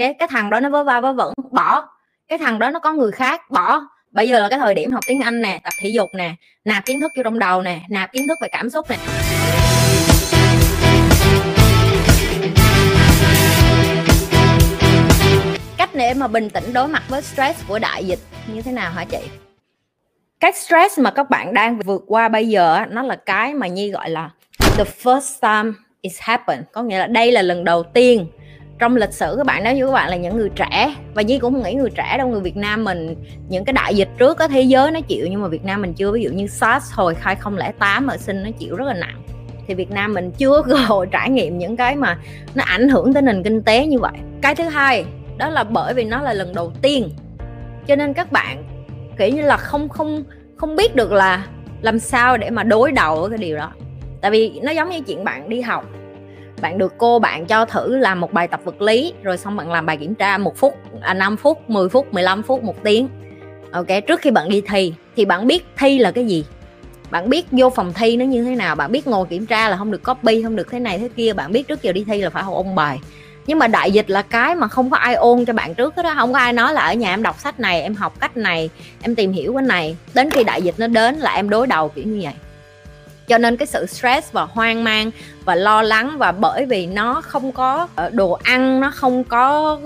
cái cái thằng đó nó vớ va vớ vẩn, bỏ. Cái thằng đó nó có người khác, bỏ. Bây giờ là cái thời điểm học tiếng anh nè, tập thể dục nè, nạp kiến thức vô trong đầu nè, nạp kiến thức về cảm xúc nè. Cách để mà bình tĩnh đối mặt với stress của đại dịch như thế nào hả chị? Cái stress mà các bạn đang vượt qua bây giờ nó là cái mà nhi gọi là, the first time it's happened. Có nghĩa là đây là lần đầu tiên trong lịch sử các bạn, nếu như các bạn là những người trẻ, và Nhi cũng không nghĩ người trẻ đâu, người Việt Nam mình, những cái đại dịch trước có thế giới nó chịu, nhưng mà Việt Nam mình chưa. Ví dụ như SARS hồi 2008 ở sinh nó chịu rất là nặng. Thì Việt Nam mình chưa cơ hội trải nghiệm những cái mà nó ảnh hưởng tới nền kinh tế như vậy. Cái thứ hai, đó là bởi vì nó là lần đầu tiên. Cho nên các bạn kiểu như là không không không biết được là làm sao để mà đối đầu với cái điều đó. Tại vì nó giống như chuyện bạn đi học bạn được cô bạn cho thử làm một bài tập vật lý, rồi xong bạn làm bài kiểm tra một phút à 5 phút 10 phút 15 phút, một tiếng. Ok, trước khi bạn đi thi, thì bạn biết thi là cái gì? Bạn biết vô phòng thi nó như thế nào? Bạn biết ngồi kiểm tra là không được copy, không được thế này thế kia. Bạn biết trước giờ đi thi là phải học ôn bài. Nhưng mà đại dịch là cái mà không có ai ôn cho bạn trước đó không có ai nói là ở nhà em đọc sách này, em học cách này, em tìm hiểu cái này. Đến khi đại dịch nó đến là em đối đầu kiểu như vậy cho nên cái sự stress và hoang mang và lo lắng và bởi vì nó không có ờ, đồ ăn, nó không có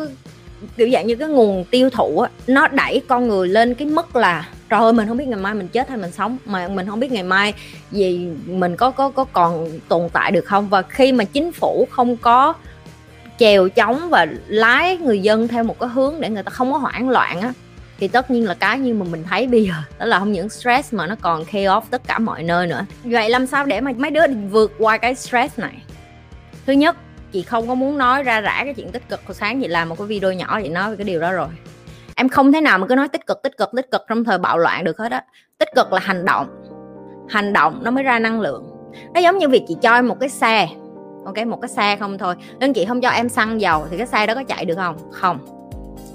kiểu dạng như cái nguồn tiêu thụ á, nó đẩy con người lên cái mức là trời ơi, mình không biết ngày mai mình chết hay mình sống, mà mình không biết ngày mai gì mình có có có còn tồn tại được không? Và khi mà chính phủ không có chèo chống và lái người dân theo một cái hướng để người ta không có hoảng loạn á thì tất nhiên là cái như mà mình thấy bây giờ, đó là không những stress mà nó còn chaos tất cả mọi nơi nữa. Vậy làm sao để mà mấy đứa vượt qua cái stress này? Thứ nhất, chị không có muốn nói ra rã cái chuyện tích cực. Hồi sáng chị làm một cái video nhỏ, chị nói về cái điều đó rồi. Em không thể nào mà cứ nói tích cực tích cực tích cực trong thời bạo loạn được hết á. Tích cực là hành động. Hành động nó mới ra năng lượng. Nó giống như việc chị cho em một cái xe, ok? Một cái xe không thôi. Nên chị không cho em xăng dầu, thì cái xe đó có chạy được không? Không.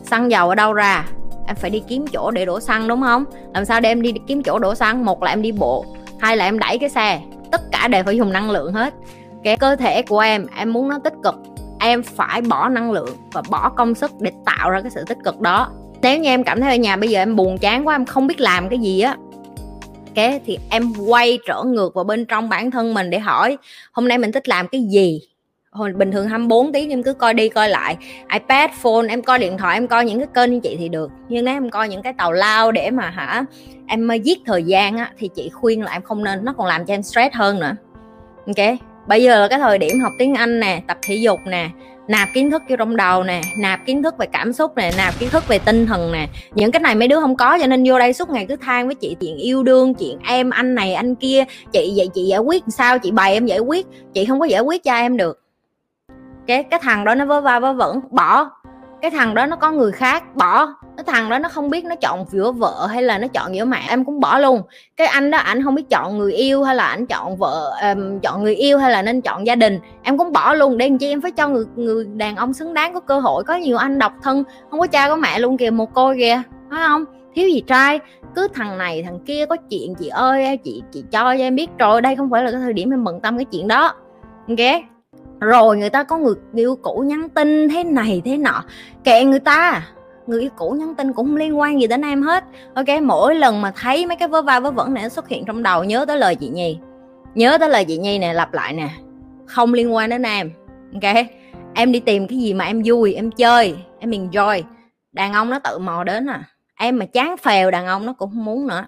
Xăng dầu ở đâu ra? Em phải đi kiếm chỗ để đổ xăng, đúng không? Làm sao để em đi kiếm chỗ đổ xăng? Một là em đi bộ, hai là em đẩy cái xe. Tất cả đều phải dùng năng lượng hết. Cái cơ thể của em em muốn nó tích cực, em phải bỏ năng lượng và bỏ công sức để tạo ra cái sự tích cực đó. Nếu như em cảm thấy ở nhà bây giờ em buồn chán quá, em không biết làm cái gì á, cái thì em quay trở ngược vào bên trong bản thân mình để hỏi, hôm nay mình thích làm cái gì? Hồi bình thường 24 tiếng em cứ coi đi coi lại. iPad, phone, em coi điện thoại, em coi những cái kênh như chị thì được. Nhưng nếu em coi những cái tàu lao để mà hả, em ờ, giết thời gian á, thì chị khuyên là em không nên, nó còn làm cho em stress hơn nữa. Ok? Bây giờ là cái thời điểm học tiếng anh nè, tập thể dục nè, nạp kiến thức vô trong đầu nè, nạp kiến thức về cảm xúc nè, nạp kiến thức về tinh thần nè. Những cái này mấy đứa không có, cho nên vô đây suốt ngày cứ than với chị, chuyện yêu đương, chuyện em, anh này, anh kia. Chị vậy chị giải quyết sao, chị bày em giải quyết. Chị không có giải quyết cho em được cái cái thằng đó nó vớ va vớ vẩn bỏ. Cái thằng đó nó có người khác bỏ. Cái thằng đó nó không biết nó chọn giữa vợ hay là nó chọn giữa mẹ em cũng bỏ luôn. Cái anh đó ảnh không biết chọn người yêu hay là ảnh chọn vợ um, chọn người yêu hay là nên chọn gia đình. Em cũng bỏ luôn. Để làm chi em phải cho người người đàn ông xứng đáng có cơ hội. Có nhiều anh độc thân không có cha có mẹ luôn kìa một cô kìa. Phải không? Thiếu gì trai. Cứ thằng này thằng kia có chuyện chị ơi chị chị cho cho em biết rồi. Đây không phải là cái thời điểm em bận tâm cái chuyện đó. Ok? Rồi người ta có người yêu cũ nhắn tin thế này thế nọ. Kệ người ta, người yêu cũ nhắn tin cũng không liên quan gì đến em hết. Ok, mỗi lần mà thấy mấy cái vớ va vớ vẩn này nó xuất hiện trong đầu, nhớ tới lời chị nhi. Nhớ tới lời chị nhi nè, lặp lại nè. Không liên quan đến em. Ok, em đi tìm cái gì mà em vui, em chơi, em enjoy. Đàn ông nó tự mò đến à. Em mà chán phèo, đàn ông nó cũng không muốn nữa.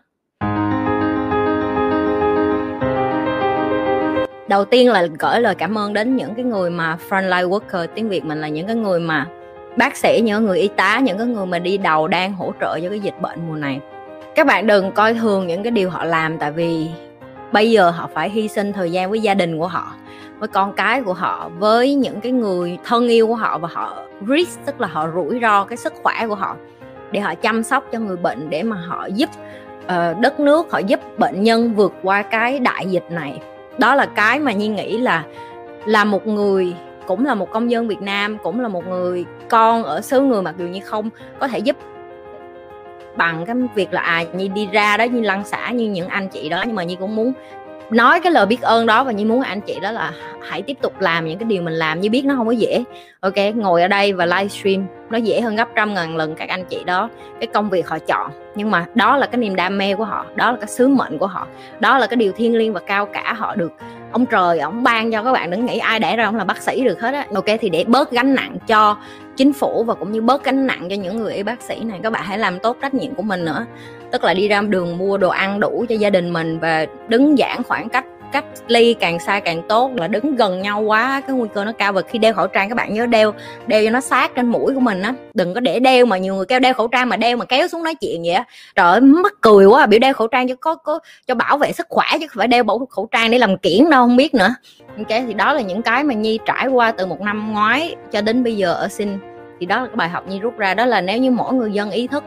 Đầu tiên là gửi lời cảm ơn đến những cái người mà frontline worker tiếng việt mình là những cái người mà bác sĩ những người y tá những cái người mà đi đầu đang hỗ trợ cho cái dịch bệnh mùa này. Các bạn đừng coi thường những cái điều họ làm tại vì bây giờ họ phải hy sinh thời gian với gia đình của họ với con cái của họ với những cái người thân yêu của họ và họ risk tức là họ rủi ro cái sức khỏe của họ để họ chăm sóc cho người bệnh để mà họ giúp uh, đất nước họ giúp bệnh nhân vượt qua cái đại dịch này đó là cái mà nhi nghĩ là là một người, cũng là một công dân Việt Nam, cũng là một người con ở xứ người mặc dù như không có thể giúp bằng cái việc là à nhi đi ra đó như lăn xả như những anh chị đó. Nhưng mà nhi cũng muốn nói cái lời biết ơn đó và như muốn anh chị đó là hãy tiếp tục làm những cái điều mình làm, như biết nó không có dễ. Ok, ngồi ở đây và livestream, nó dễ hơn gấp trăm ngàn lần các anh chị đó, cái công việc họ chọn. Nhưng mà đó là cái niềm đam mê của họ, đó là cái sứ mệnh của họ, đó là cái điều thiêng liêng và cao cả họ được. Ông trời, ông ban cho các bạn đừng nghĩ ai để ra ông là bác sĩ được hết á. Ok, thì để bớt gánh nặng cho chính phủ và cũng như bớt gánh nặng cho những người y bác sĩ này. Các bạn hãy làm tốt trách nhiệm của mình nữa. Tức là đi ra đường mua đồ ăn đủ cho gia đình mình và đứng giãn khoảng cách cách ly càng xa càng tốt, là đứng gần nhau quá, cái nguy cơ nó cao. Và khi đeo khẩu trang, các bạn nhớ đeo đeo cho nó sát trên mũi của mình á. Đừng có để đeo mà nhiều người kêu đeo khẩu trang mà đeo mà kéo xuống nói chuyện vậy á. Trời ơi, mắc cười quá à, biểu đeo khẩu trang cho có có, cho bảo vệ sức khỏe chứ không phải đeo bộ khẩu trang để làm kiển đâu, không biết nữa. Ok, thì đó là những cái mà nhi trải qua từ một năm ngoái cho đến bây giờ ở sinh thì đó là cái bài học nhi rút ra đó là nếu như mỗi người dân ý thức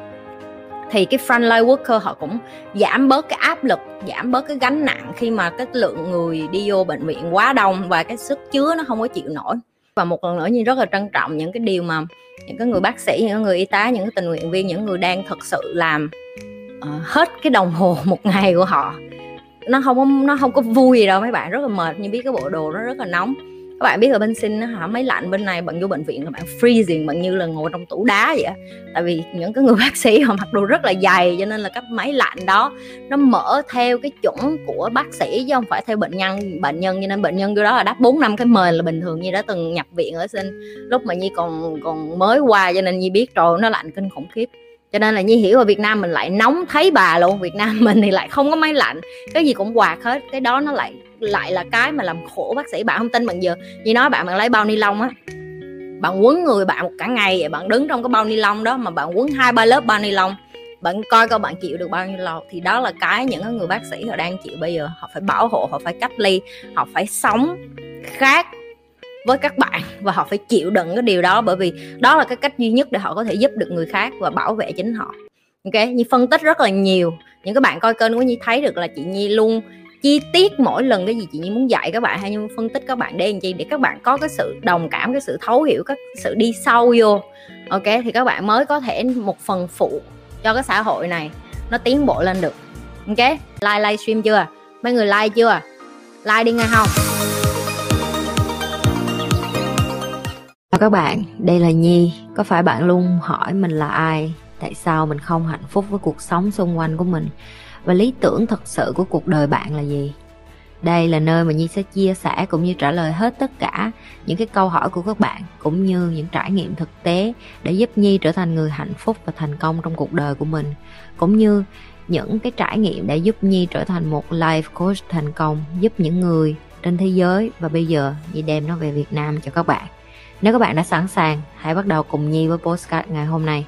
thì cái frontline worker họ cũng giảm bớt cái áp lực giảm bớt cái gánh nặng khi mà cái lượng người đi vô bệnh viện quá đông và cái sức chứa nó không có chịu nổi. Và một lần nữa như rất là trân trọng những cái điều mà những cái người bác sĩ những người y tá những cái tình nguyện viên những người đang thực sự làm uh, hết cái đồng hồ một ngày của họ. Nó không có nó không có vui gì đâu mấy bạn rất là mệt. Như biết cái bộ đồ nó rất là nóng các bạn biết ở bên sinh hả, máy lạnh bên này bạn vô bệnh viện là bạn freezing, bạn như là ngồi trong tủ đá vậy tại vì những cái người bác sĩ họ mặc đồ rất là dày, cho nên là cái máy lạnh đó, nó mở theo cái chuẩn của bác sĩ chứ không phải theo bệnh nhân bệnh nhân. Cho nên bệnh nhân vô đó là đáp bốn năm cái mền là bình thường như đã từng nhập viện ở sinh lúc mà nhi còn còn mới qua, cho nên nhi biết rồi, nó lạnh kinh khủng khiếp. Cho nên là nhi hiểu ở việt nam mình lại nóng thấy bà luôn. Việt nam mình thì lại không có máy lạnh. Cái gì cũng quạt hết, cái đó nó lại lại là cái mà làm khổ bác sĩ. Bạn không tin bạn giờ, như nói bạn bạn lấy bao ni lông á, bạn quấn người bạn một cả ngày vậy bạn đứng trong cái bao ni lông đó mà bạn quấn hai, ba lớp bao ni lông, bạn coi coi bạn chịu được bao nhiêu lâu. Thì đó là cái những người bác sĩ họ đang chịu bây giờ. Họ phải bảo hộ, họ phải cách ly, họ phải sống khác với các bạn và họ phải chịu đựng cái điều đó bởi vì đó là cái cách duy nhất để họ có thể giúp được người khác và bảo vệ chính họ. Ok? Như phân tích rất là nhiều. Những các bạn coi kênh của nhi thấy được là chị nhi luôn chi tiết mỗi lần cái gì chị nhi muốn dạy các bạn hay như phân tích các bạn để làm chi để các bạn có cái sự đồng cảm cái sự thấu hiểu cái sự đi sâu vô ok thì các bạn mới có thể một phần phụ cho cái xã hội này nó tiến bộ lên được ok like livestream chưa mấy người like chưa like đi nghe không Chào các bạn, đây là Nhi. Có phải bạn luôn hỏi mình là ai? Tại sao mình không hạnh phúc với cuộc sống xung quanh của mình? Và lý tưởng thật sự của cuộc đời bạn là gì? Đây là nơi mà Nhi sẽ chia sẻ cũng như trả lời hết tất cả những cái câu hỏi của các bạn cũng như những trải nghiệm thực tế để giúp Nhi trở thành người hạnh phúc và thành công trong cuộc đời của mình cũng như những cái trải nghiệm để giúp Nhi trở thành một life coach thành công giúp những người trên thế giới và bây giờ Nhi đem nó về Việt Nam cho các bạn. Nếu các bạn đã sẵn sàng, hãy bắt đầu cùng Nhi với postcard ngày hôm nay.